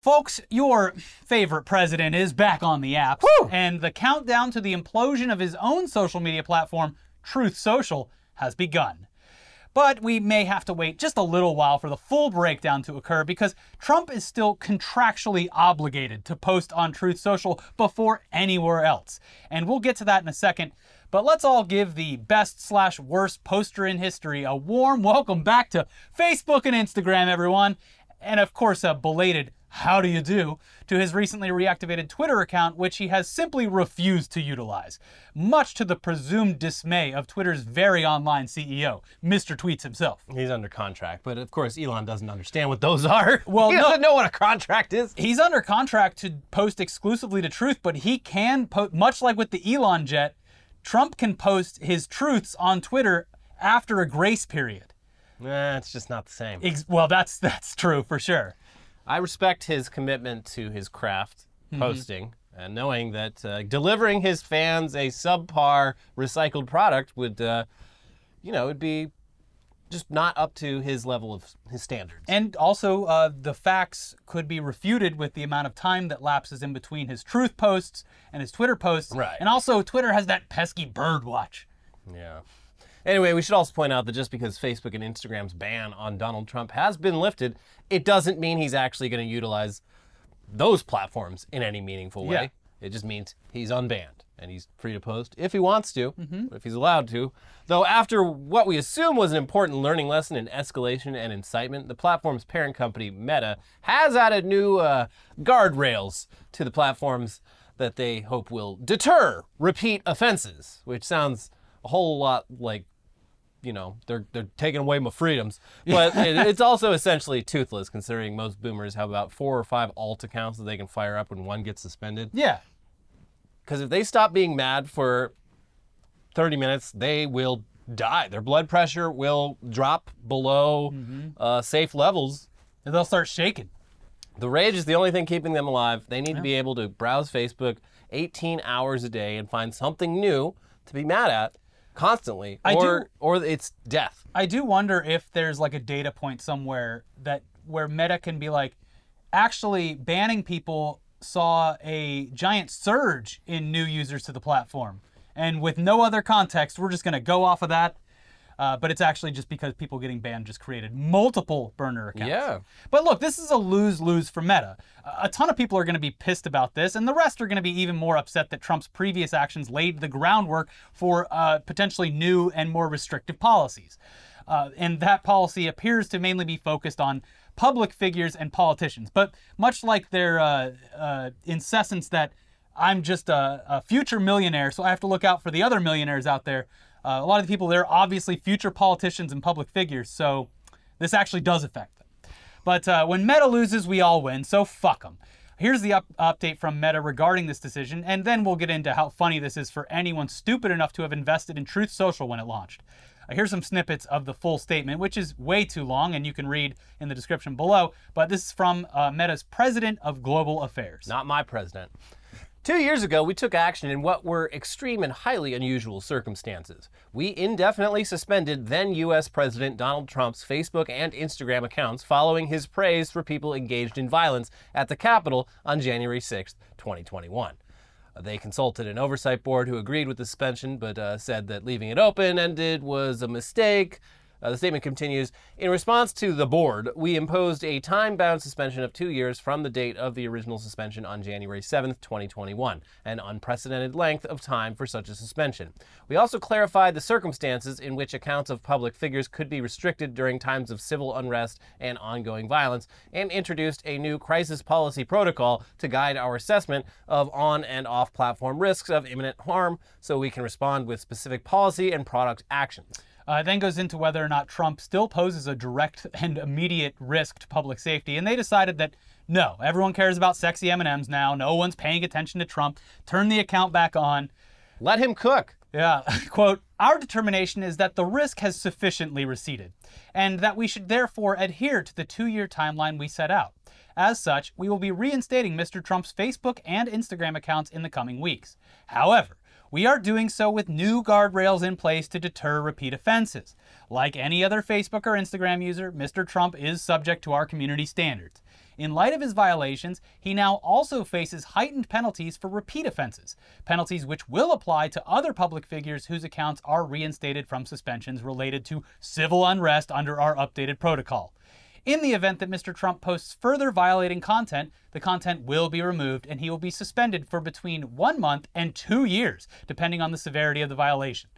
Folks, your favorite president is back on the apps, Woo! and the countdown to the implosion of his own social media platform, Truth Social, has begun. But we may have to wait just a little while for the full breakdown to occur because Trump is still contractually obligated to post on Truth Social before anywhere else. And we'll get to that in a second. But let's all give the best slash worst poster in history a warm welcome back to Facebook and Instagram, everyone. And of course, a belated how do you do to his recently reactivated Twitter account, which he has simply refused to utilize, much to the presumed dismay of Twitter's very online CEO, Mr. Tweets himself. He's under contract, but of course Elon doesn't understand what those are. Well, he no- doesn't know what a contract is. He's under contract to post exclusively to Truth, but he can post, much like with the Elon jet, Trump can post his truths on Twitter after a grace period. Nah, it's just not the same. Ex- well, that's that's true for sure. I respect his commitment to his craft, Mm-hmm. posting, and knowing that uh, delivering his fans a subpar recycled product would, uh, you know, would be just not up to his level of his standards. And also, uh, the facts could be refuted with the amount of time that lapses in between his truth posts and his Twitter posts. Right. And also, Twitter has that pesky bird watch. Yeah. Anyway, we should also point out that just because Facebook and Instagram's ban on Donald Trump has been lifted, it doesn't mean he's actually going to utilize those platforms in any meaningful way. Yeah. It just means he's unbanned and he's free to post if he wants to, if he's allowed to. Though, after what we assume was an important learning lesson in escalation and incitement, the platform's parent company, Meta, has added new uh, guardrails to the platforms that they hope will deter repeat offenses, which sounds a whole lot like you know they're they're taking away my freedoms. But it, it's also essentially toothless considering most boomers have about four or five alt accounts that they can fire up when one gets suspended. Yeah. because if they stop being mad for 30 minutes they will die. Their blood pressure will drop below uh, safe levels. And they'll start shaking. the rage is the only thing keeping them alive. They need to be able to browse facebook 18 hours a day and find something new to be mad at constantly I or do- or it's death I do wonder if there's like a data point somewhere that where Meta can be like, actually banning people saw a giant surge in new users to the platform, and with no other context, we're just gonna go off of that. Uh, but it's actually just because people getting banned just created multiple burner accounts. Yeah. But look, this is a lose lose for Meta. A ton of people are going to be pissed about this, and the rest are going to be even more upset that Trump's previous actions laid the groundwork for uh, potentially new and more restrictive policies. Uh, and that policy appears to mainly be focused on public figures and politicians. But much like their uh, uh, incessance that I'm just a, a future millionaire, so I have to look out for the other millionaires out there. Uh, a lot of the people there are obviously future politicians and public figures, so this actually does affect them. But uh, when Meta loses, we all win, so fuck them. Here's the up- update from Meta regarding this decision, and then we'll get into how funny this is for anyone stupid enough to have invested in Truth Social when it launched. Uh, here's some snippets of the full statement, which is way too long, and you can read in the description below. But this is from uh, Meta's President of Global Affairs. Not my president. Two years ago, we took action in what were extreme and highly unusual circumstances. We indefinitely suspended then U.S. President Donald Trump's Facebook and Instagram accounts following his praise for people engaged in violence at the Capitol on January 6, 2021. Uh, They consulted an oversight board who agreed with the suspension, but uh, said that leaving it open ended was a mistake. Uh, the statement continues In response to the board, we imposed a time bound suspension of two years from the date of the original suspension on January 7th, 2021, an unprecedented length of time for such a suspension. We also clarified the circumstances in which accounts of public figures could be restricted during times of civil unrest and ongoing violence, and introduced a new crisis policy protocol to guide our assessment of on and off platform risks of imminent harm so we can respond with specific policy and product actions. Uh, then goes into whether or not Trump still poses a direct and immediate risk to public safety, and they decided that no, everyone cares about sexy M&Ms now. No one's paying attention to Trump. Turn the account back on. Let him cook. Yeah, quote, our determination is that the risk has sufficiently receded, and that we should therefore adhere to the two year timeline we set out. As such, we will be reinstating Mr. Trump's Facebook and Instagram accounts in the coming weeks. However, we are doing so with new guardrails in place to deter repeat offenses. Like any other Facebook or Instagram user, Mr. Trump is subject to our community standards. In light of his violations, he now also faces heightened penalties for repeat offenses, penalties which will apply to other public figures whose accounts are reinstated from suspensions related to civil unrest under our updated protocol. In the event that Mr. Trump posts further violating content, the content will be removed and he will be suspended for between one month and two years, depending on the severity of the violation.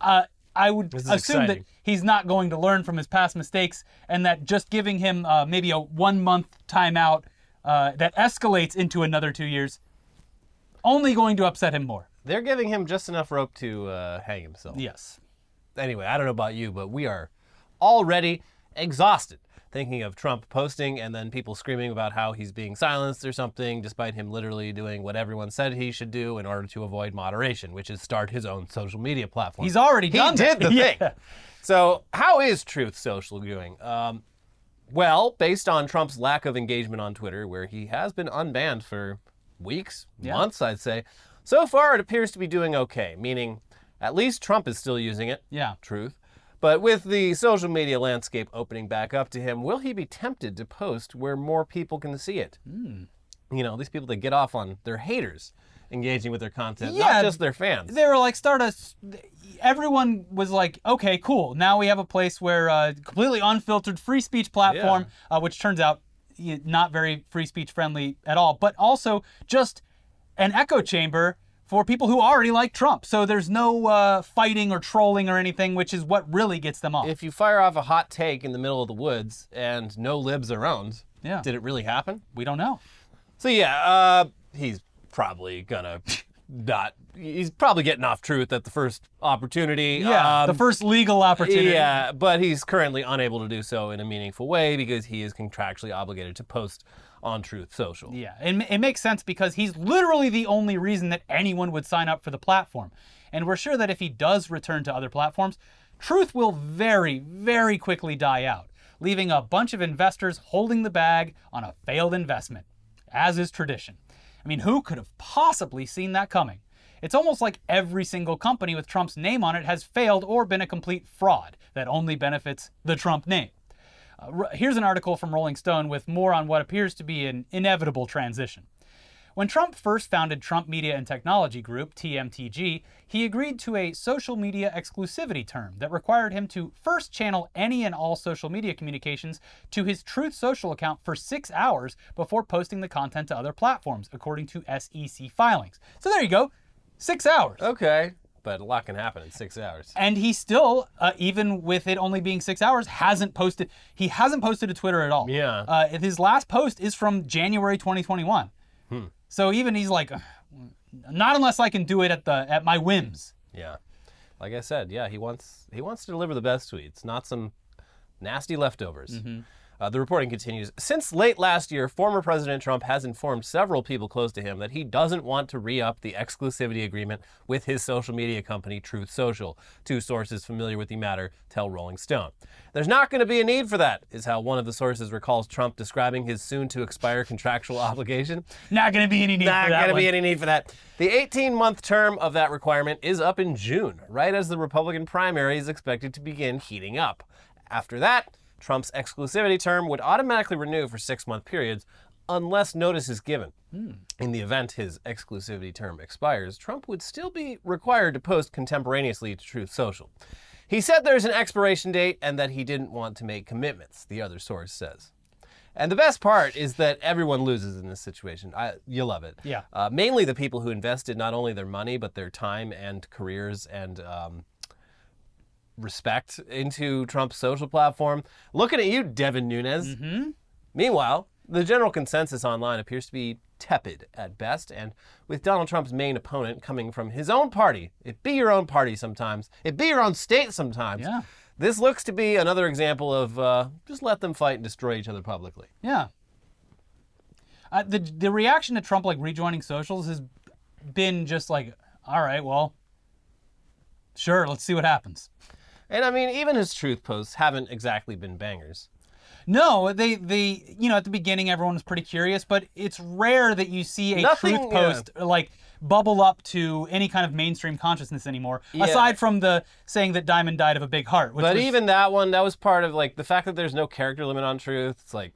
Uh, I would assume that he's not going to learn from his past mistakes and that just giving him uh, maybe a one month timeout uh, that escalates into another two years only going to upset him more. They're giving him just enough rope to uh, hang himself. Yes. Anyway, I don't know about you, but we are already exhausted thinking of Trump posting and then people screaming about how he's being silenced or something, despite him literally doing what everyone said he should do in order to avoid moderation, which is start his own social media platform. He's already done. he done did that. the Yeah. thing. So, how is Truth Social doing? Um, well, based on Trump's lack of engagement on Twitter, where he has been unbanned for weeks, Yeah. months, I'd say, so far it appears to be doing okay, meaning at least Trump is still using it. Yeah. Truth. But with the social media landscape opening back up to him, will he be tempted to post where more people can see it? Hmm. You know, these people that get off on their haters engaging with their content, Yeah. not just their fans. They were like, start a. s- Everyone was like, okay, cool. Now we have a place where uh, completely unfiltered free speech platform, uh, which turns out not very free speech friendly at all, but also just an echo chamber for people who already like Trump. So there's no uh, fighting or trolling or anything, which is what really gets them off. If you fire off a hot take in the middle of the woods and no libs around, Yeah. did it really happen? we don't know. So yeah, uh, he's probably gonna not. He's probably getting off truth at the first opportunity. Yeah, the Um, first legal opportunity. Yeah, but he's currently unable to do so in a meaningful way because he is contractually obligated to post on Truth Social. Yeah, it, it makes sense because he's literally the only reason that anyone would sign up for the platform. And we're sure that if he does return to other platforms, truth will very, very quickly die out, leaving a bunch of investors holding the bag on a failed investment, as is tradition. I mean, who could have possibly seen that coming? It's almost like every single company with Trump's name on it has failed or been a complete fraud that only benefits the Trump name. Uh, here's an article from Rolling Stone with more on what appears to be an inevitable transition. When Trump first founded Trump Media and Technology Group, TMTG, he agreed to a social media exclusivity term that required him to first channel any and all social media communications to his Truth Social account for six hours before posting the content to other platforms, according to SEC filings. So there you go, six hours. Okay, but a lot can happen in six hours. And he still, uh, even with it only being six hours, hasn't posted. He hasn't posted to Twitter at all. Yeah. Uh, his last post is from January 2021. Hmm. So even he's like, not unless I can do it at the at my whims. Yeah, like I said, yeah, he wants he wants to deliver the best tweets, not some nasty leftovers. Uh, the reporting continues. Since late last year, former President Trump has informed several people close to him that he doesn't want to re up the exclusivity agreement with his social media company, Truth Social. Two sources familiar with the matter tell Rolling Stone. There's not going to be a need for that, is how one of the sources recalls Trump describing his soon to expire contractual obligation. Not going to be any need Not for that gonna be any need for that. The 18 month term of that requirement is up in June, right as the Republican primary is expected to begin heating up. After that, Trump's exclusivity term would automatically renew for six month periods unless notice is given. In the event his exclusivity term expires, Trump would still be required to post contemporaneously to Truth Social. He said there's an expiration date and that he didn't want to make commitments, the other source says. And the best part is that everyone loses in this situation. I, you love it. Yeah. Uh, mainly the people who invested not only their money, but their time and careers and um, respect into Trump's social platform. Looking at you, Devin Nunes. Meanwhile, the general consensus online appears to be tepid at best, and with Donald Trump's main opponent coming from his own party, it be your own party sometimes, it be your own state sometimes. Yeah. This looks to be another example of uh, just let them fight and destroy each other publicly. Yeah. Uh, the the reaction to Trump like rejoining socials has been just like, all right, well, sure, let's see what happens. And I mean, even his truth posts haven't exactly been bangers. No, they they you know at the beginning everyone was pretty curious, but it's rare that you see a Nothing, truth yeah. post like bubble up to any kind of mainstream consciousness anymore. Yeah. Aside from the saying that Diamond died of a big heart, which But was, even that one, that was part of like the fact that there's no character limit on truth. It's like,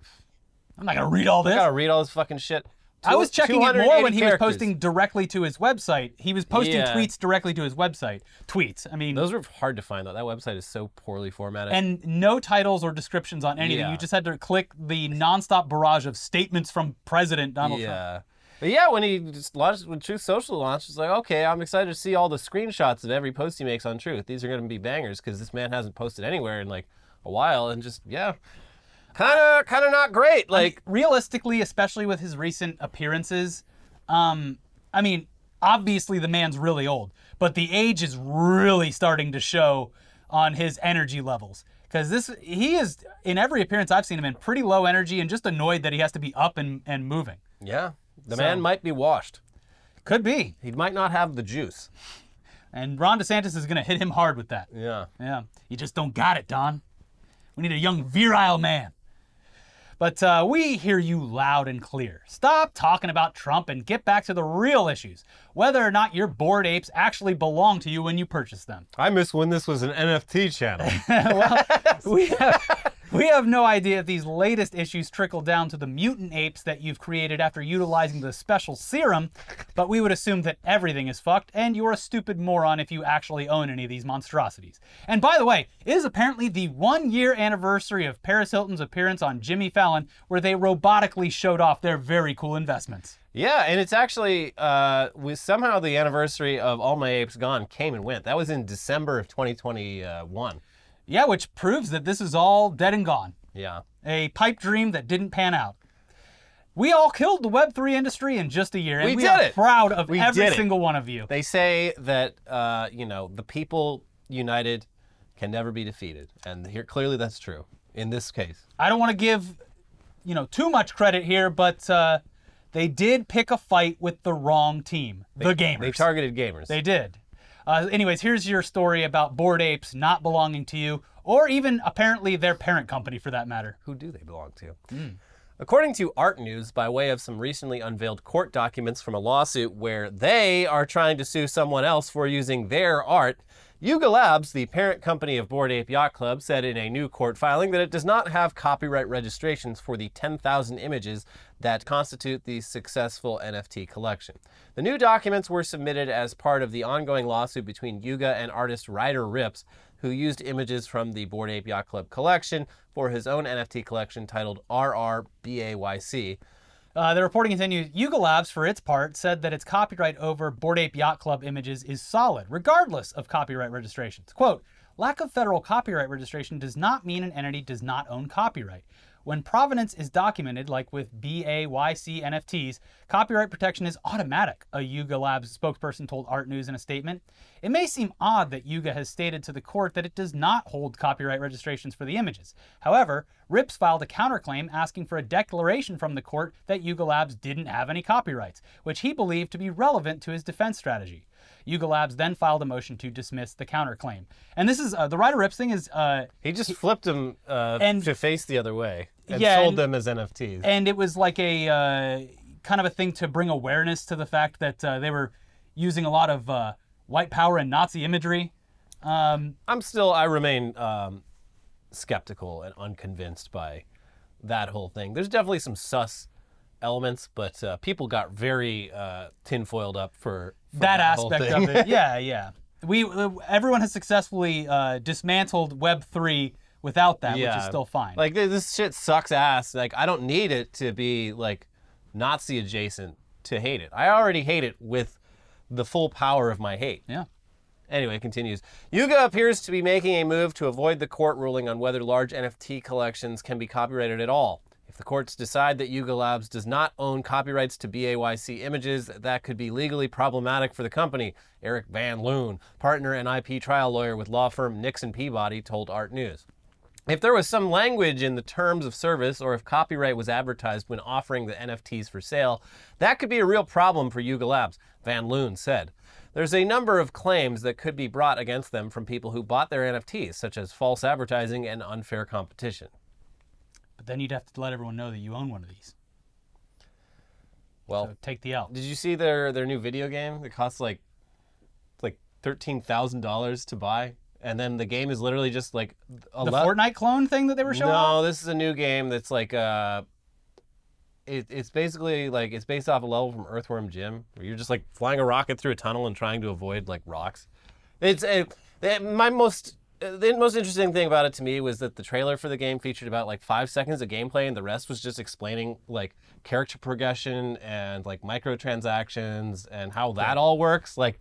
I'm not gonna read all this. I gotta read all this fucking shit. I was checking it more when he was posting directly to his website. He was posting Yeah. tweets directly to his website. Tweets. I mean, Those were hard to find though. That website is so poorly formatted. and no titles or descriptions on anything. Yeah. You just had to click the nonstop barrage of statements from President Donald Trump. yeah. But yeah, when he just launched, when Truth Social launched, it's like, okay, I'm excited to see all the screenshots of every post he makes on Truth. These are going to be bangers because this man hasn't posted anywhere in like a while, and just yeah, kind of, kind of not great. Like, realistically, especially with his recent appearances, um, I mean, obviously the man's really old, but the age is really starting to show on his energy levels. Because this, he is in every appearance I've seen him in pretty low energy and just annoyed that he has to be up and, and moving. yeah, the So- man might be washed. Could be. He might not have the juice. And Ron DeSantis is going to hit him hard with that. Yeah. Yeah. You just don't got it, Don. We need a young, virile man. But uh, we hear you loud and clear. Stop talking about Trump and get back to the real issues whether or not your bored apes actually belong to you when you purchase them. I miss when this was an NFT channel. well, we have, we have no idea if these latest issues trickle down to the mutant apes that you've created after utilizing the special serum, but we would assume that everything is fucked, and you're a stupid moron if you actually own any of these monstrosities. And by the way, it is apparently the one year anniversary of Paris Hilton's appearance on Jimmy Fallon, where they robotically showed off their very cool investments. Yeah, and it's actually uh, somehow the anniversary of All My Apes Gone came and went. That was in December of 2021. Yeah, which proves that this is all dead and gone. Yeah. a pipe dream that didn't pan out. We all killed the Web3 industry in just a year, and We we, did are it. proud of We every single one of you. They say that uh, you know the people united can never be defeated, and here clearly that's true in this case. I don't want to give, you know, too much credit here, but uh, they did pick a fight with the wrong team, the gamers. They targeted gamers. They did. Uh, anyways, here's your story about bored apes not belonging to you, or even apparently their parent company for that matter. Who do they belong to? According to Art News, by way of some recently unveiled court documents from a lawsuit where they are trying to sue someone else for using their art, Yuga Labs, the parent company of Bored Ape Yacht Club, said in a new court filing that it does not have copyright registrations for the 10,000 images that constitute the successful NFT collection. The new documents were submitted as part of the ongoing lawsuit between Yuga and artist Ryder Ripps, who used images from the Bored Ape Yacht Club collection for his own NFT collection titled RRBAYC. Uh, the reporting continues. Yuga Labs, for its part, said that its copyright over Bored Ape Yacht Club images is solid, regardless of copyright registrations. Quote, lack of federal copyright registration does not mean an entity does not own copyright. When provenance is documented, like with BAYC NFTs, copyright protection is automatic, a Yuga Labs spokesperson told Art News in a statement. It may seem odd that Yuga has stated to the court that it does not hold copyright registrations for the images. However, Ripps filed a counterclaim asking for a declaration from the court that Yuga Labs didn't have any copyrights, which he believed to be relevant to his defense strategy. Yuga Labs then filed a motion to dismiss the counterclaim. And this is uh, the Ryder Ripps thing is uh, He just flipped them uh, And- to face the other way and Yeah, sold and- them as NFTs. and it was like a uh, kind of a thing to bring awareness to the fact that uh, they were using a lot of uh, white power and Nazi imagery. Um, I'm still, I remain um, skeptical and unconvinced by that whole thing. There's definitely some sus elements, but uh, people got very uh, tinfoiled up for, for that, aspect of it, yeah, yeah. We uh, everyone has successfully uh, dismantled Web three without that, which is still fine. Like this shit sucks ass. Like I don't need it to be like Nazi adjacent to hate it. I already hate it with the full power of my hate. yeah. Anyway, it continues. Yuga appears to be making a move to avoid the court ruling on whether large NFT collections can be copyrighted at all. If the courts decide that Yuga Labs does not own copyrights to BAYC images, that could be legally problematic for the company. Eric Van Loon, partner and IP trial lawyer with law firm Nixon Peabody, told Art News. If there was some language in the terms of service or if copyright was advertised when offering the NFTs for sale, that could be a real problem for Yuga Labs, Van Loon said. There's a number of claims that could be brought against them from people who bought their NFTs, such as false advertising and unfair competition. But then you'd have to let everyone know that you own one of these. Well, So take the L. did you see their, their new video game? It costs like like thirteen thousand dollars to buy, and then the game is literally just like a The le- Fortnite clone thing that they were showing no, off? this is a new game that's like uh it, it's basically like it's based off a level from Earthworm Jim, where you're just like flying a rocket through a tunnel and trying to avoid like rocks. It's a, my most Uh, the most interesting thing about it to me was that the trailer for the game featured about like five seconds of gameplay, and the rest was just explaining like character progression and like microtransactions and how that all works. Like,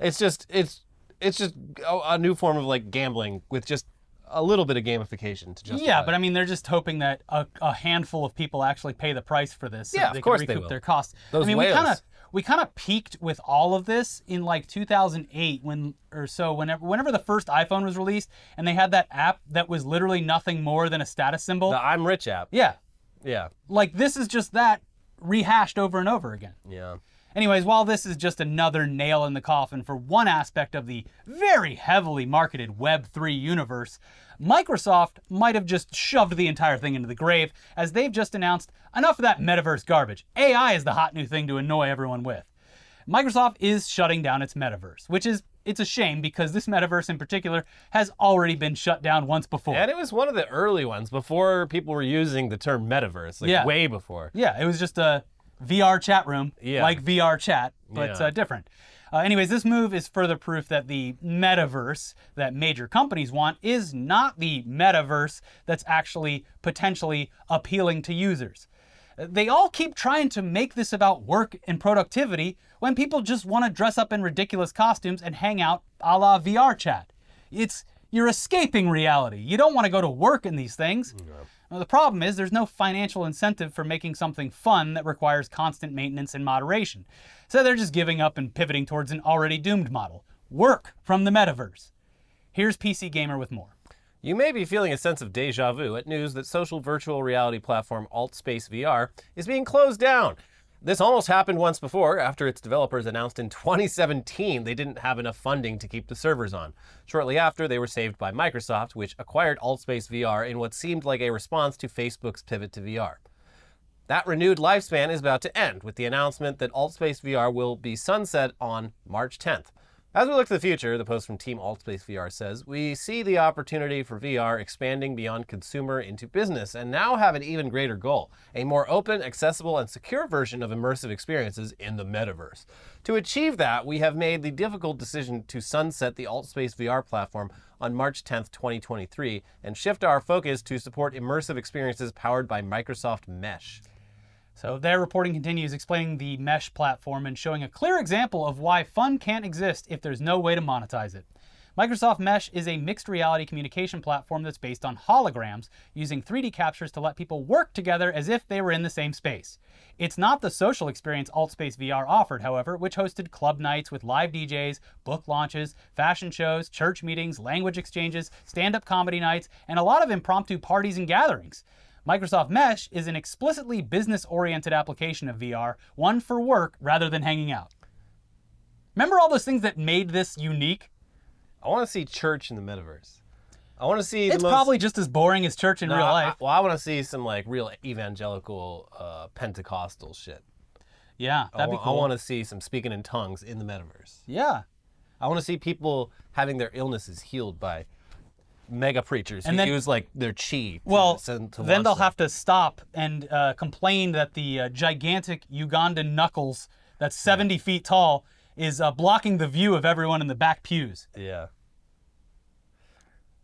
it's just it's it's just a, a new form of like gambling with just a little bit of gamification to justify. Yeah, but I mean, they're just hoping that a, a handful of people actually pay the price for this. So Yeah, of they course can they recoup will. their costs. Those I mean, we whales. kind of we kind of peaked with all of this in like 2008 when or so whenever whenever the first iPhone was released and they had that app that was literally nothing more than a status symbol. the I'm Rich app. yeah, Yeah, like this is just that rehashed over and over again. yeah. Anyways, while this is just another nail in the coffin for one aspect of the very heavily marketed Web3 universe, Microsoft might have just shoved the entire thing into the grave, as they've just announced enough of that metaverse garbage. AI is the hot new thing to annoy everyone with. Microsoft is shutting down its metaverse, which is it's a shame because this metaverse in particular has already been shut down once before. And it was one of the early ones before people were using the term metaverse, like Yeah. way before. Yeah, it was just a VR chat room, Yeah. like VR chat, but Yeah. uh, different. Uh, anyways, this move is further proof that the metaverse that major companies want is not the metaverse that's actually potentially appealing to users. Uh, They all keep trying to make this about work and productivity when people just want to dress up in ridiculous costumes and hang out a la VR chat. It's you're escaping reality. You don't want to go to work in these things. Now, the problem is there's no financial incentive for making something fun that requires constant maintenance and moderation. So they're just giving up and pivoting towards an already doomed model work from the metaverse. Here's PC Gamer with more. You may be feeling a sense of deja vu at news that social virtual reality platform AltSpace VR is being closed down. This almost happened once before after its developers announced in 2017 they didn't have enough funding to keep the servers on. Shortly after, they were saved by Microsoft, which acquired AltSpace VR in what seemed like a response to Facebook's pivot to VR. That renewed lifespan is about to end with the announcement that AltSpace VR will be sunset on March 10th. As we look to the future, the post from Team AltSpace VR says, we see the opportunity for VR expanding beyond consumer into business and now have an even greater goal a more open, accessible, and secure version of immersive experiences in the metaverse. To achieve that, we have made the difficult decision to sunset the AltSpace VR platform on March 10th, 2023, and shift our focus to support immersive experiences powered by Microsoft Mesh. So their reporting continues explaining the mesh platform and showing a clear example of why fun can't exist if there's no way to monetize it. Microsoft Mesh is a mixed reality communication platform that's based on holograms, using 3D captures to let people work together as if they were in the same space. It's not the social experience AltSpace VR offered, however, which hosted club nights with live DJs, book launches, fashion shows, church meetings, language exchanges, stand up comedy nights, and a lot of impromptu parties and gatherings. Microsoft Mesh is an explicitly business oriented application of VR, one for work rather than hanging out. Remember all those things that made this unique? I want to see church in the metaverse. I want to see the It's most. probably just as boring as church in No, real life. I- well, I want to see some like real evangelical uh, Pentecostal shit. yeah, that'd I, be cool. I want to see some speaking in tongues in the metaverse. yeah. I want to see people having their illnesses healed by mega preachers And who then- use like their chi. To Well, to then they'll them. have to stop and uh, complain that the uh, gigantic Ugandan knuckles that's 70 feet tall is uh, blocking the view of everyone in the back pews. Yeah.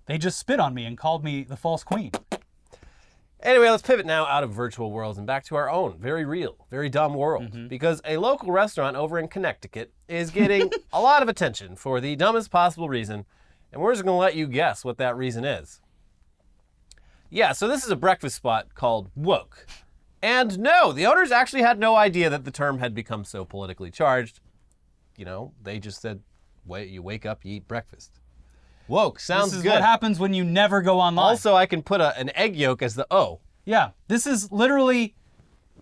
They just spit on me and called me the false queen. Anyway, let's pivot now out of virtual worlds and back to our own very real, very dumb world. Mm-hmm. Because a local restaurant over in Connecticut is getting a lot of attention for the dumbest possible reason, and we're just going to let you guess what that reason is. Yeah, so this is a breakfast spot called Woke. And no, the owners actually had no idea that the term had become so politically charged. You know, they just said, wait, you wake up, you eat breakfast. Woke sounds This is good. what happens when you never go online. also, I can put a, an egg yolk as the O. Yeah, this is literally,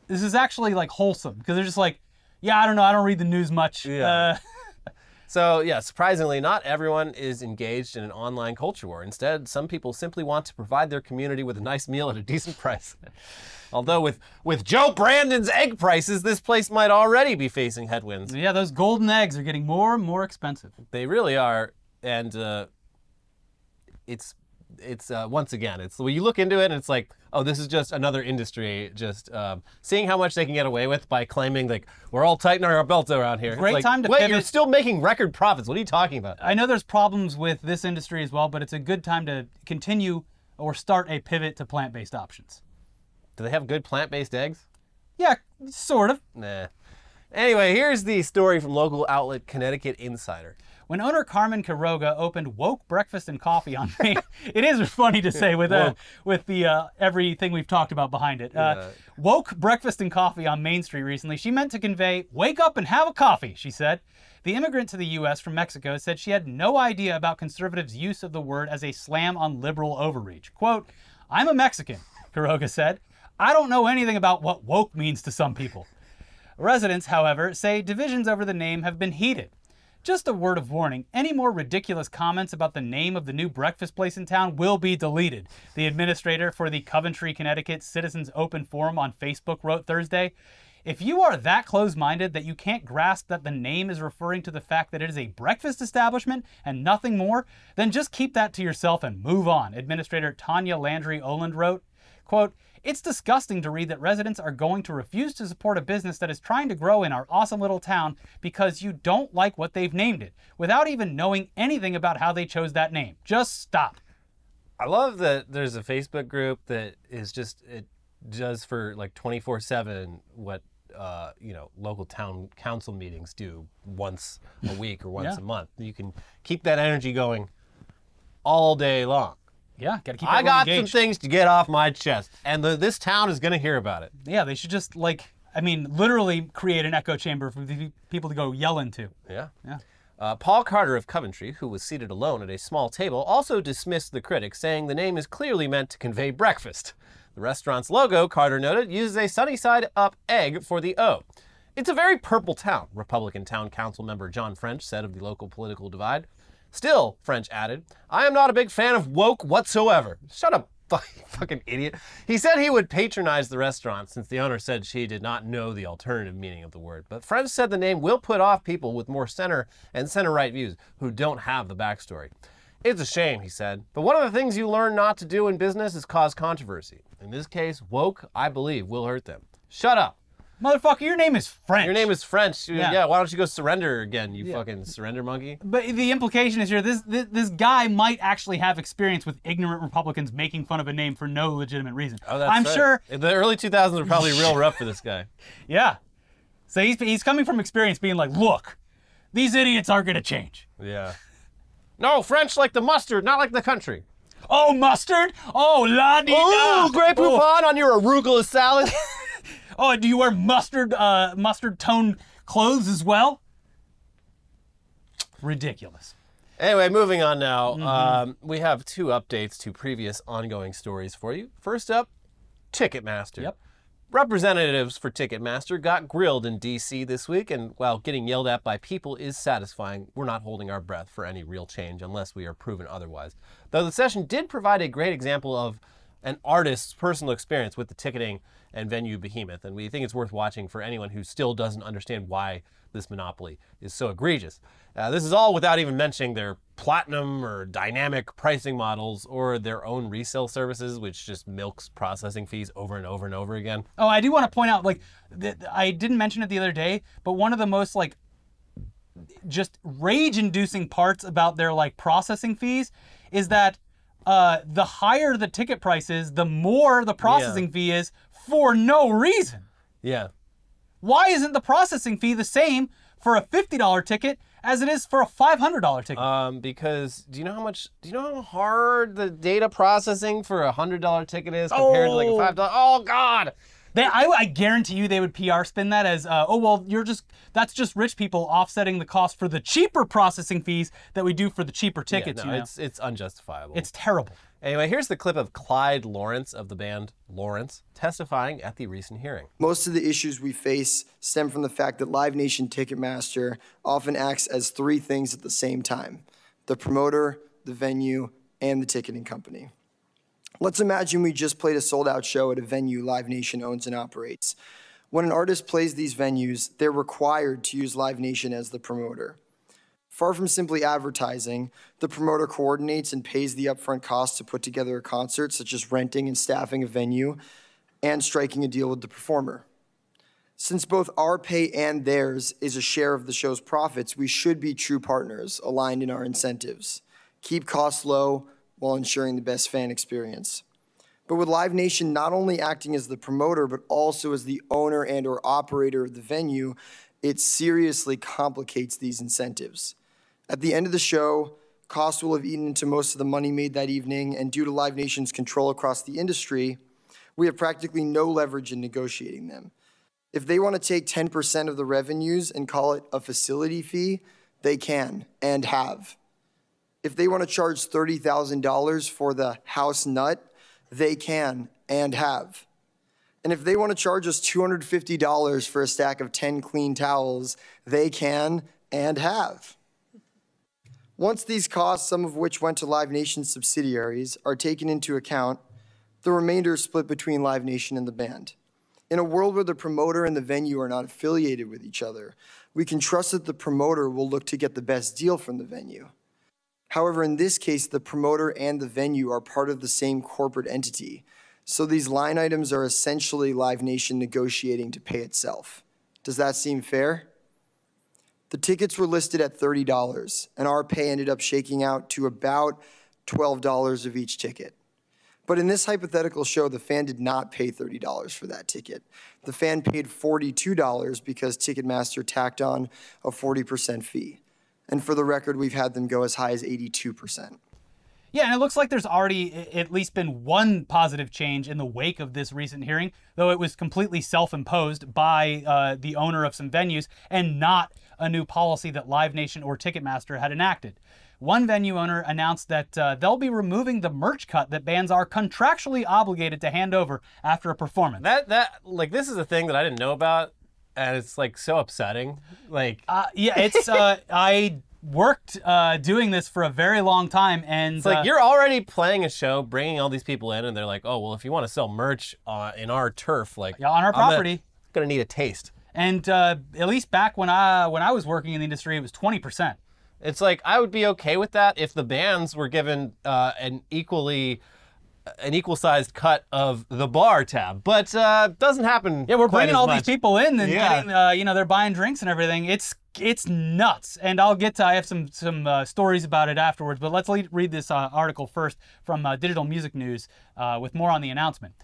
this is actually like wholesome because they're just like, yeah, I don't know, I don't read the news much. Yeah. Uh, So, yeah, surprisingly, not everyone is engaged in an online culture war. Instead, some people simply want to provide their community with a nice meal at a decent price. Although, with, with Joe Brandon's egg prices, this place might already be facing headwinds. yeah, those golden eggs are getting more and more expensive. They really are. And uh, it's it's uh, once again, it's when you look into it and it's like, oh, this is just another industry, just um, seeing how much they can get away with by claiming like we're all tightening our belts around here. Great like, time to wait, you're still making record profits. What are you talking about? I know there's problems with this industry as well, but it's a good time to continue or start a pivot to plant-based options. Do they have good plant-based eggs? Yeah, sort of. Nah. Anyway, here's the story from local outlet Connecticut Insider. When owner Carmen Quiroga opened Woke Breakfast and Coffee on Main, it is funny to say with uh, with the uh, everything we've talked about behind it. Uh. Woke Breakfast and Coffee on Main Street recently. She meant to convey "Wake up and have a coffee," she said. The immigrant to the U.S. from Mexico said she had no idea about conservatives' use of the word as a slam on liberal overreach. "Quote: I'm a Mexican," Quiroga said. "I don't know anything about what woke means to some people." Residents, however, say divisions over the name have been heated. Just a word of warning any more ridiculous comments about the name of the new breakfast place in town will be deleted, the administrator for the Coventry, Connecticut Citizens Open Forum on Facebook wrote Thursday. If you are that close minded that you can't grasp that the name is referring to the fact that it is a breakfast establishment and nothing more, then just keep that to yourself and move on, Administrator Tanya Landry Oland wrote. Quote, it's disgusting to read that residents are going to refuse to support a business that is trying to grow in our awesome little town because you don't like what they've named it, without even knowing anything about how they chose that name. Just stop. I love that there's a Facebook group that is just it does for like 24/7 what uh, you know local town council meetings do once a week or once Yeah. a month. You can keep that energy going all day long. Yeah, gotta keep I got engaged. some things to get off my chest, and the, this town is going to hear about it. Yeah, they should just like, I mean, literally create an echo chamber for the people to go yell into. Yeah. Yeah. Uh, Paul Carter of Coventry, who was seated alone at a small table, also dismissed the critics, saying the name is clearly meant to convey breakfast. The restaurant's logo, Carter noted, uses a sunny side up egg for the O. It's a very purple town, Republican town council member John French said of the local political divide. Still, French added, I am not a big fan of woke whatsoever. Shut up, fucking idiot. He said he would patronize the restaurant since the owner said she did not know the alternative meaning of the word. But French said the name will put off people with more center and center right views who don't have the backstory. It's a shame, he said. But one of the things you learn not to do in business is cause controversy. In this case, woke, I believe, will hurt them. Shut up. Motherfucker, your name is French. Your name is French. Yeah, Yeah. why don't you go surrender again, you fucking surrender monkey? But the implication is here this, this this guy might actually have experience with ignorant Republicans making fun of a name for no legitimate reason. Oh, that's I'm right. sure. The early 2000s were probably real rough for this guy. Yeah. So he's he's coming from experience, being like, look, these idiots aren't gonna change. Yeah. No, French like the mustard, not like the country. Oh, mustard. Oh, la di da. Ooh, Grey Oh, Poupon on your arugula salad. oh, do you wear mustard uh mustard tone clothes as well? Ridiculous. anyway, moving on now. Mm-hmm. Um, we have two updates to previous ongoing stories for you. First up, Ticketmaster. Yep. Representatives for Ticketmaster got grilled in D.C. this week, and while getting yelled at by people is satisfying, we're not holding our breath for any real change unless we are proven otherwise. Though the session did provide a great example of an artist's personal experience with the ticketing and venue behemoth, and we think it's worth watching for anyone who still doesn't understand why this monopoly is so egregious. Uh, this is all without even mentioning their platinum or dynamic pricing models or their own resale services, which just milks processing fees over and over and over again. Oh, I do want to point out, like, th- I didn't mention it the other day, but one of the most like just rage-inducing parts about their like processing fees is that uh, the higher the ticket price is, the more the processing fee is for no reason. Yeah. Why isn't the processing fee the same for a $50 ticket as it is for a $500 ticket? Um, because do you know how much? Do you know how hard the data processing for a hundred dollar ticket is compared to like a Oh. five dollar? Oh God! They, I, I guarantee you they would PR spin that as, uh, oh, well, you're just, that's just rich people offsetting the cost for the cheaper processing fees that we do for the cheaper Yeah, tickets, no, you know? it's it's unjustifiable. It's terrible. anyway. Here's the clip of Clyde Lawrence of the band Lawrence testifying at the recent hearing. Most of the issues we face stem from the fact that Live Nation Ticketmaster often acts as three things at the same time the promoter, the venue, and the ticketing company. Let's imagine we just played a sold out show at a venue Live Nation owns and operates. When an artist plays these venues, they're required to use Live Nation as the promoter. Far from simply advertising, the promoter coordinates and pays the upfront costs to put together a concert, such as renting and staffing a venue and striking a deal with the performer. Since both our pay and theirs is a share of the show's profits, we should be true partners, aligned in our incentives. Keep costs low while ensuring the best fan experience. But with Live Nation not only acting as the promoter, but also as the owner and or operator of the venue, it seriously complicates these incentives. At the end of the show, costs will have eaten into most of the money made that evening, and due to Live Nation's control across the industry, we have practically no leverage in negotiating them. If they want to take 10% of the revenues and call it a facility fee, they can and have. If they want to charge $30,000 for the house nut, they can and have. And if they want to charge us $250 for a stack of 10 clean towels, they can and have. Once these costs, some of which went to Live Nation subsidiaries, are taken into account, the remainder is split between Live Nation and the band. In a world where the promoter and the venue are not affiliated with each other, we can trust that the promoter will look to get the best deal from the venue. However, in this case, the promoter and the venue are part of the same corporate entity, so these line items are essentially Live Nation negotiating to pay itself. Does that seem fair? The tickets were listed at $30, and our pay ended up shaking out to about $12 of each ticket. But in this hypothetical show, the fan did not pay $30 for that ticket. The fan paid $42 because Ticketmaster tacked on a 40% fee. And for the record, we've had them go as high as 82%. Yeah, and it looks like there's already at least been one positive change in the wake of this recent hearing, though it was completely self imposed by uh, the owner of some venues and not a new policy that Live Nation or Ticketmaster had enacted. One venue owner announced that uh, they'll be removing the merch cut that bands are contractually obligated to hand over after a performance. That that like this is a thing that I didn't know about, and it's like so upsetting. Like Uh, yeah, it's uh, I worked uh, doing this for a very long time, and it's like uh, you're already playing a show, bringing all these people in, and they're like, oh well, if you want to sell merch uh, in our turf, like Yeah, on our I'm gonna- property. gonna need a taste. and uh, at least back when I when I was working in the industry, it was twenty percent. It's like I would be okay with that if the bands were given uh, an equally an equal sized cut of the bar tab, but uh, doesn't happen. Yeah, we're bringing all much. these people in and Yeah. getting, uh, you know, they're buying drinks and everything. It's it's nuts, and I'll get to. I have some some uh, stories about it afterwards, but let's le- read this uh, article first from uh, Digital Music News uh, with more on the announcement.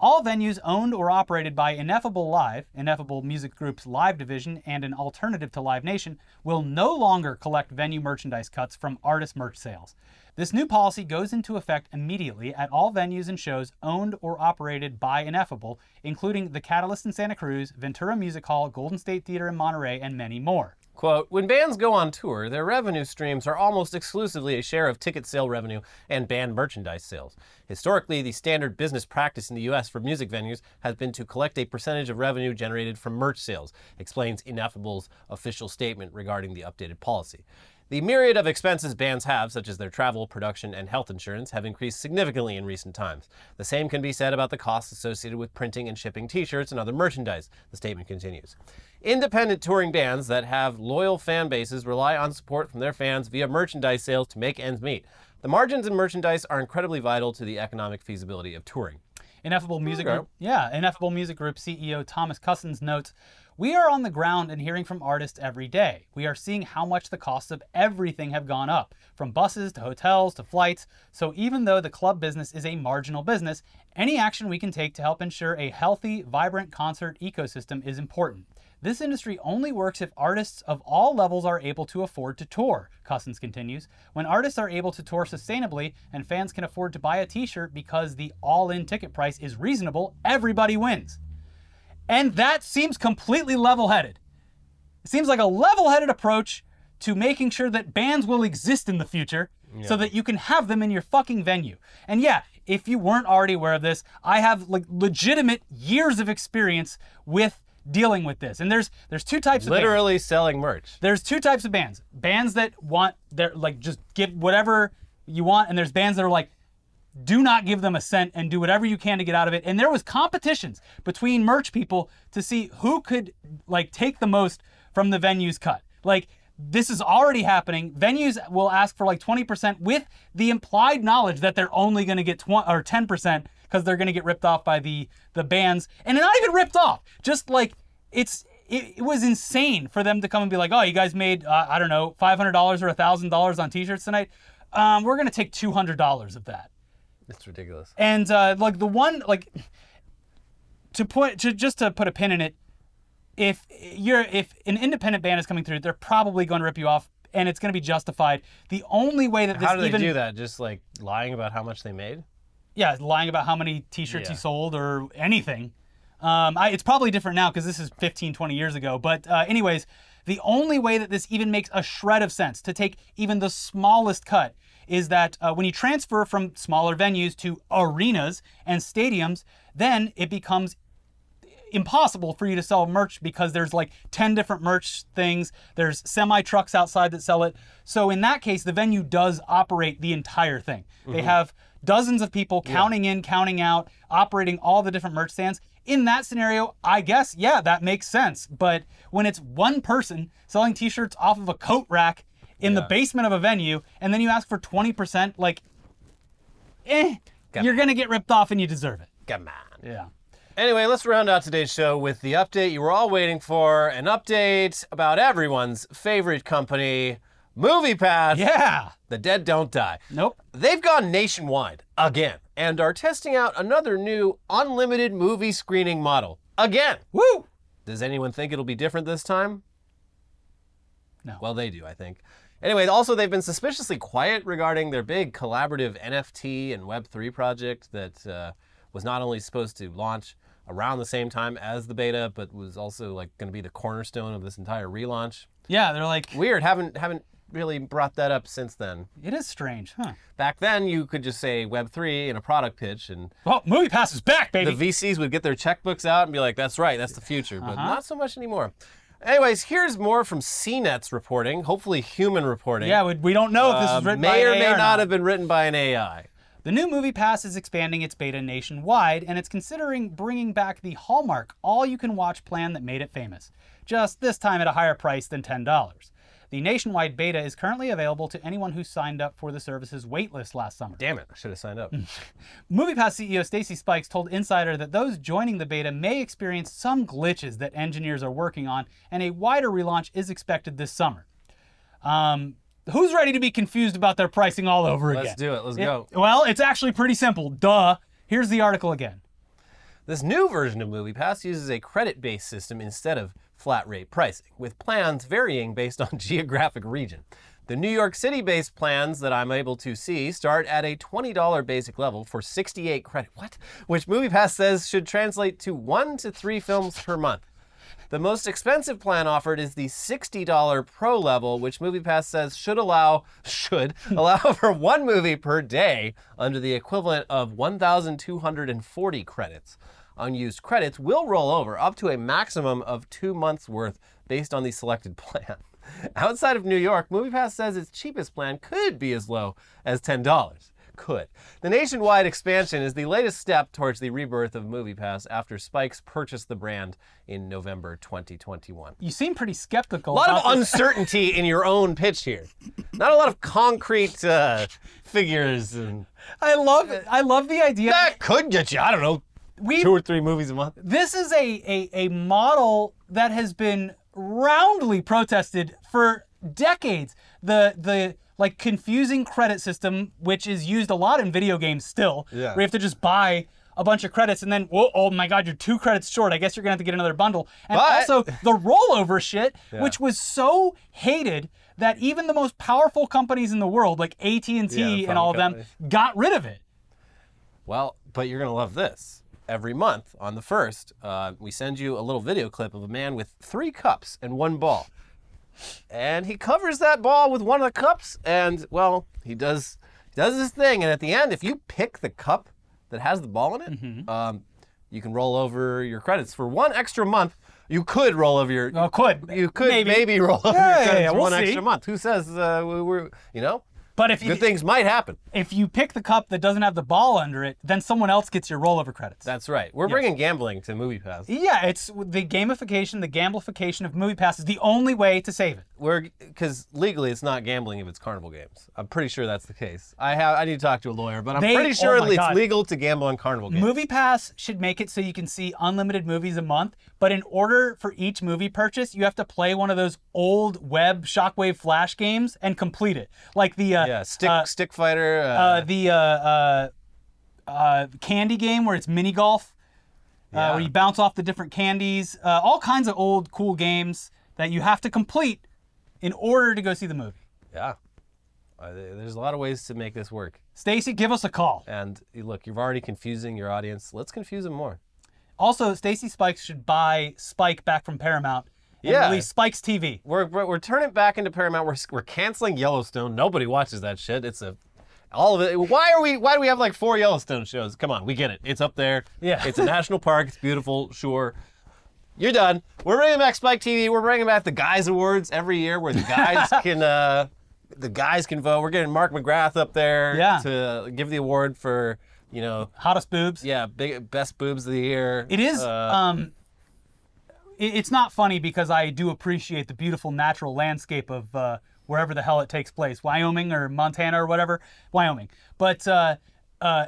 All venues owned or operated by Ineffable Live, Ineffable Music Group's live division and an alternative to Live Nation, will no longer collect venue merchandise cuts from artist merch sales. This new policy goes into effect immediately at all venues and shows owned or operated by Ineffable, including the Catalyst in Santa Cruz, Ventura Music Hall, Golden State Theater in Monterey, and many more. Quote, when bands go on tour, their revenue streams are almost exclusively a share of ticket sale revenue and band merchandise sales. Historically, the standard business practice in the U.S. for music venues has been to collect a percentage of revenue generated from merch sales, explains Ineffable's official statement regarding the updated policy. The myriad of expenses bands have, such as their travel, production, and health insurance, have increased significantly in recent times. The same can be said about the costs associated with printing and shipping t shirts and other merchandise, the statement continues. Independent touring bands that have loyal fan bases rely on support from their fans via merchandise sales to make ends meet. The margins in merchandise are incredibly vital to the economic feasibility of touring. Ineffable Music Okay. Group, yeah, Ineffable Music Group CEO Thomas Cousins notes, "We are on the ground and hearing from artists every day. We are seeing how much the costs of everything have gone up, from buses to hotels to flights. So even though the club business is a marginal business, any action we can take to help ensure a healthy, vibrant concert ecosystem is important." This industry only works if artists of all levels are able to afford to tour, Cousins continues. When artists are able to tour sustainably and fans can afford to buy a t shirt because the all in ticket price is reasonable, everybody wins. And that seems completely level headed. It seems like a level headed approach to making sure that bands will exist in the future so that you can have them in your fucking venue. And yeah, if you weren't already aware of this, I have like legitimate years of experience with dealing with this. And there's there's two types of bands. Literally selling merch. There's two types of bands. Bands that want they're like just give whatever you want, and there's bands that are like, do not give them a cent and do whatever you can to get out of it. And there was competitions between merch people to see who could like take the most from the venue's cut. Like this is already happening. Venues will ask for like 20% with the implied knowledge that they're only going to get 20 or 10% because they're going to get ripped off by the the bands, and not even ripped off. Just like it's it, it was insane for them to come and be like, oh, you guys made uh, I don't know $500 or $1,000 on T-shirts tonight. Um, we're going to take $200 of that. It's ridiculous. And uh, like the one like to put to just to put a pin in it, if you're if an independent band is coming through, they're probably going to rip you off, and it's going to be justified. The only way that this How do they even do that? Just like lying about how much they made? yeah lying about how many T-shirts Yeah. you sold or anything. Um, I, it's probably different now because this is 15, 20 years ago. But uh, anyways, the only way that this even makes a shred of sense to take even the smallest cut is that uh, when you transfer from smaller venues to arenas and stadiums, then it becomes impossible for you to sell merch because there's like 10 different merch things. There's semi trucks outside that sell it. So in that case, the venue does operate the entire thing. They have dozens of people counting in, counting out, operating all the different merch stands. In that scenario, I guess, yeah, that makes sense. But when it's one person selling t shirts off of a coat rack in the basement of a venue, and then you ask for 20%, like, eh, Come you're going to get ripped off and you deserve it. Come on. Yeah. Anyway, let's round out today's show with the update you were all waiting for an update about everyone's favorite company, Movie MoviePass. Yeah. The dead don't die. Nope. They've gone nationwide again and are testing out another new unlimited movie screening model again. Woo! Does anyone think it'll be different this time? No. Well, they do, I think. Anyway, also they've been suspiciously quiet regarding their big collaborative NFT and Web3 project that uh, was not only supposed to launch around the same time as the beta, but was also like going to be the cornerstone of this entire relaunch. Yeah, they're like, Weird, haven't haven't really brought that up since then. it is strange, huh? Back then, you could just say Web3 in a product pitch, and Well, Movie Pass is back, baby. the VCs would get their checkbooks out and be like, "That's right, that's the future," but not so much anymore. Anyways, here's more from CNET's reporting, hopefully human reporting. yeah, we, we don't know if this Uh, is written may by or AI may or not have been written by an AI. The new Movie Pass is expanding its beta nationwide, and it's considering bringing back the Hallmark all-you-can-watch plan that made it famous. Just this time at a higher price than ten dollars. The nationwide beta is currently available to anyone who signed up for the service's waitlist last summer. Damn it, I should have signed up. MoviePass CEO Stacy Spikes told Insider that those joining the beta may experience some glitches that engineers are working on, and a wider relaunch is expected this summer. Um, who's ready to be confused about their pricing all over again? Let's do it. Let's It- go. Well, it's actually pretty simple. Duh. Here's the article again. This new version of MoviePass uses a credit-based system instead of flat rate pricing, with plans varying based on geographic region. The New York City-based plans that I'm able to see start at a $20 basic level for 68 credit. What? Which MoviePass says should translate to 1 to 3 films per month. The most expensive plan offered is the $60 Pro level, which MoviePass says should allow should allow for one movie per day under the equivalent of 1,240 credits. Unused credits will roll over up to a maximum of two months worth based on the selected plan. Outside of New York, MoviePass says its cheapest plan could be as low as $10 could. The nationwide expansion is the latest step towards the rebirth of MoviePass after Spikes purchased the brand in November 2021. You seem pretty skeptical. A lot of uncertainty in your own pitch here. Not a lot of concrete uh, figures, and I love I love the idea. that could get you. I don't know, we two or three movies a month. this is a, a a model that has been roundly protested for decades. The the like confusing credit system, which is used a lot in video games still, Yeah. where you have to just buy a bunch of credits and then whoa, oh my god, you're two credits short. I guess you're gonna have to get another bundle. And But- also the rollover shit, which was so hated that even the most powerful companies in the world, like AT and T and all of them, got rid of it. Well, but you're gonna love this. Every month on the first, uh, we send you a little video clip of a man with three cups and one ball, and he covers that ball with one of the cups, and well, he does he does this thing, and at the end, if you pick the cup that has the ball in it, Mm-hmm. um, you can roll over your credits for one extra month. You could roll over your Oh, could you could maybe, maybe. roll over Yeah, your credits yeah, for we'll one see. extra month. Who says uh, we- we're you know? But if you Good things might happen. if you pick the cup that doesn't have the ball under it, then someone else gets your rollover credits. That's right. We're bringing gambling to Movie Pass. yeah, it's the gamification, the gamblification of Movie Pass is the only way to save it. We're because legally it's not gambling if it's carnival games. I'm pretty sure that's the case. I have I need to talk to a lawyer, but I'm They- pretty sure oh it's God. legal to gamble on carnival games. Movie Pass should make it so you can see unlimited movies a month, but in order for each movie purchase, you have to play one of those old web Shockwave Flash games and complete it. Like the uh, yeah, stick uh, stick fighter. Uh, uh, the uh, uh, uh, candy game where it's mini golf, uh, Yeah. where you bounce off the different candies. Uh, all kinds of old cool games that you have to complete in order to go see the movie. yeah. Uh, there's a lot of ways to make this work. Stacy, give us a call. And look, you're already confusing your audience. Let's confuse them more. Also, Stacy Spikes should buy Spike back from Paramount Yeah. release Spike's TV. We're, we're, we're turning back into Paramount. We're, we're canceling Yellowstone. Nobody watches that shit. It's a all of it. Why are we? Why do we have like four Yellowstone shows? Come on, we get it. It's up there. Yeah. It's a national park. It's beautiful. Sure. You're done. We're bringing back Spike TV. We're bringing back the Guys Awards every year, where the guys can uh, the guys can vote. We're getting Mark McGrath up there Yeah. to give the award for you know Hottest boobs. yeah big best boobs of the year. It is. Uh, um, it's not funny because I do appreciate the beautiful natural landscape of uh, wherever the hell it takes place, Wyoming or Montana or whatever, Wyoming. But uh, uh,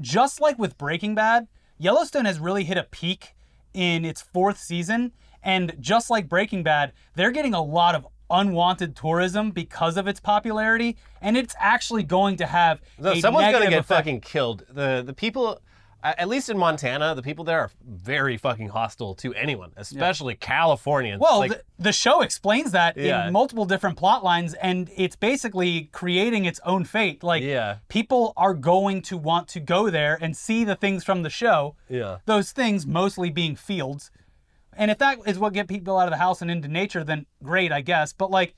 just like with Breaking Bad, Yellowstone has really hit a peak in its fourth season, and just like Breaking Bad, they're getting a lot of unwanted tourism because of its popularity, and it's actually going to have someone's gonna get effect. fucking killed. The the people, at least in Montana, the people there are very fucking hostile to anyone, especially Californians. Well, Like, the, the show explains that Yeah. in multiple different plot lines, and it's basically creating its own fate. Like, Yeah. people are going to want to go there and see the things from the show. Yeah. Those things mostly being fields. And if that is what get people out of the house and into nature, then great, I guess. But like,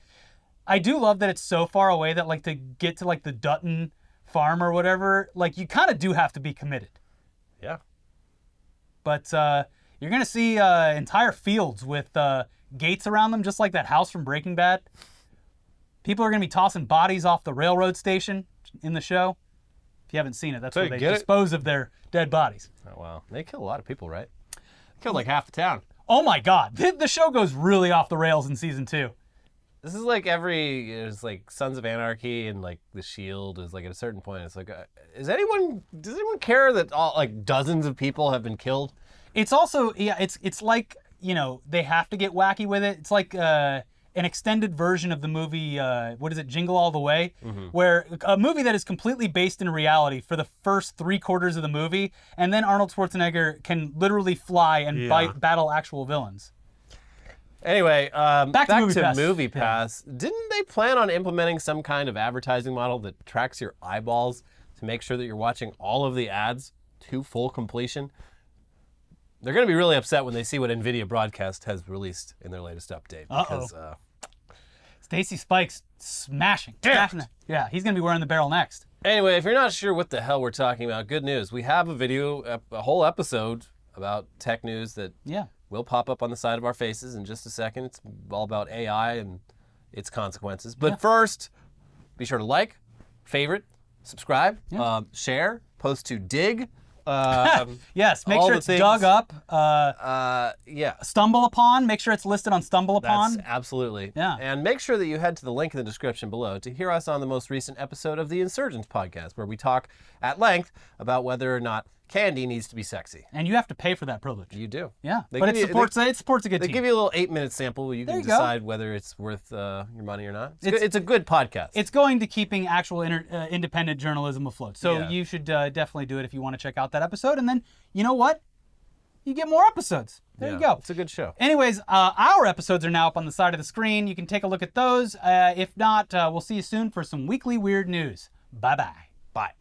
I do love that it's so far away that like to get to like the Dutton farm or whatever, like you kind of do have to be committed. Yeah, But uh, you're gonna see uh, entire fields with uh, gates around them, just like that house from Breaking Bad. People are gonna be tossing bodies off the railroad station in the show. If you haven't seen it, that's where they get it? dispose of their dead bodies. oh, wow, they kill a lot of people, right? Killed like half the town. Oh my God, the, the show goes really off the rails in season two. This is like every it's like Sons of Anarchy and like The Shield is like at a certain point. It's like, uh, is anyone does anyone care that all like dozens of people have been killed? It's also yeah, it's it's like you know they have to get wacky with it. It's like uh, an extended version of the movie. Uh, what is it, Jingle All the Way, where a movie that is completely based in reality for the first three quarters of the movie, and then Arnold Schwarzenegger can literally fly and Yeah. bite, battle actual villains. Anyway, um, Back to Movie Pass. Movie. Pass. Didn't they plan on implementing some kind of advertising model that tracks your eyeballs to make sure that you're watching all of the ads to full completion? They're going to be really upset when they see what NVIDIA Broadcast has released in their latest update. Uh-oh. Because, uh, Stacy Spikes smashing, smashing. Yeah, he's gonna be wearing the barrel next. anyway, if you're not sure what the hell we're talking about, good news. We have a video, a whole episode about tech news that Yeah. Will pop up on the side of our faces in just a second. It's all about AI and its consequences. But first, be sure to like, favorite, subscribe, um, share, post to Digg. Um, Yes, make sure it's things- dug up. Uh, uh, yeah. stumble upon. Make sure it's listed on Stumble That's Upon. absolutely. Yeah. And make sure that you head to the link in the description below to hear us on the most recent episode of the Insurgents podcast, where we talk at length about whether or not candy needs to be sexy. and you have to pay for that privilege. You do. Yeah, They but it you- supports it supports a good They team. give you a little eight minute sample where you can you go. decide whether it's worth uh, your money or not. It's, It's- good, it's a good podcast. it's going to keeping actual inter, uh, independent journalism afloat. So Yeah. you should uh, definitely do it if you want to check out that episode. And then you know what? You get more episodes. There you go. It's a good show. Anyways, uh, our episodes are now up on the side of the screen. You can take a look at those. Uh, if not, uh, we'll see you soon for some weekly weird news. Bye bye. Bye.